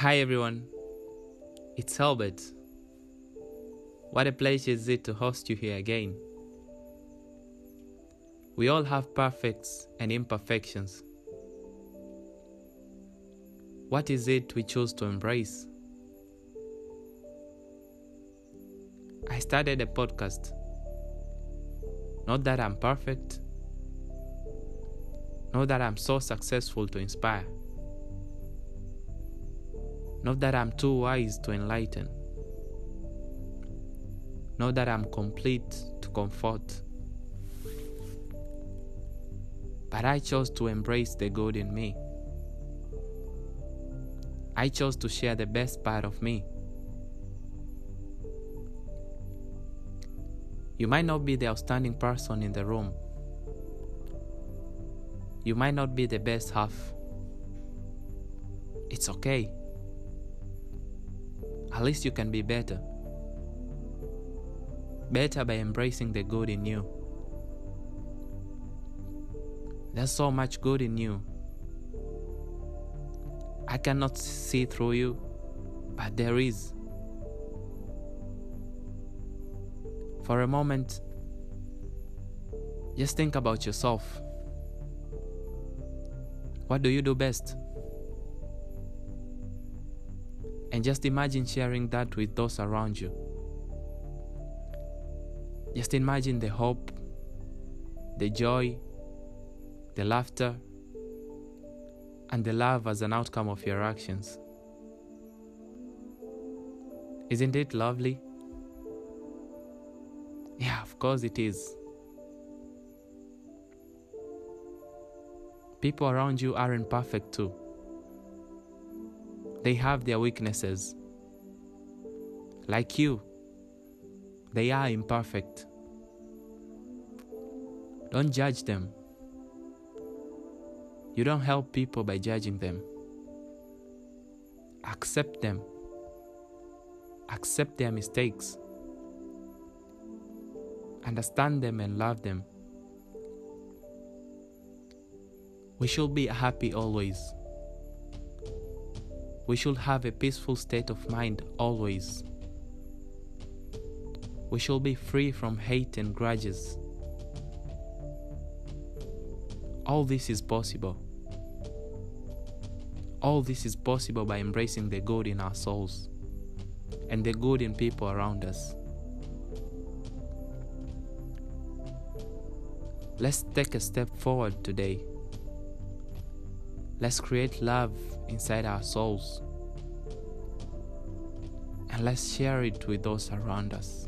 Hi everyone, it's Albert. What a pleasure is it to host you here again. We all have perfects and imperfections. What is it we choose to embrace? I started a podcast. Not that I'm perfect, not that I'm so successful to inspire, not that I'm too wise to enlighten, not that I'm complete to comfort. But I chose to embrace the good in me. I chose to share the best part of me. You might not be the outstanding person in the room. You might not be the best half. It's okay. At least you can be better. Better by embracing the good in you. There's so much good in you. I cannot see through you, but there is. For a moment, just think about yourself. What do you do best? And just imagine sharing that with those around you. Just imagine the hope, the joy, the laughter, and the love as an outcome of your actions. Isn't it lovely? Yeah, of course it is. People around you aren't perfect too. They have their weaknesses. Like you, they are imperfect. Don't judge them. You don't help people by judging them. Accept them. Accept their mistakes. Understand them and love them. We should be happy always. We should have a peaceful state of mind always. We should be free from hate and grudges. All this is possible. All this is possible by embracing the good in our souls and the good in people around us. Let's take a step forward today. Let's create love inside our souls and let's share it with those around us.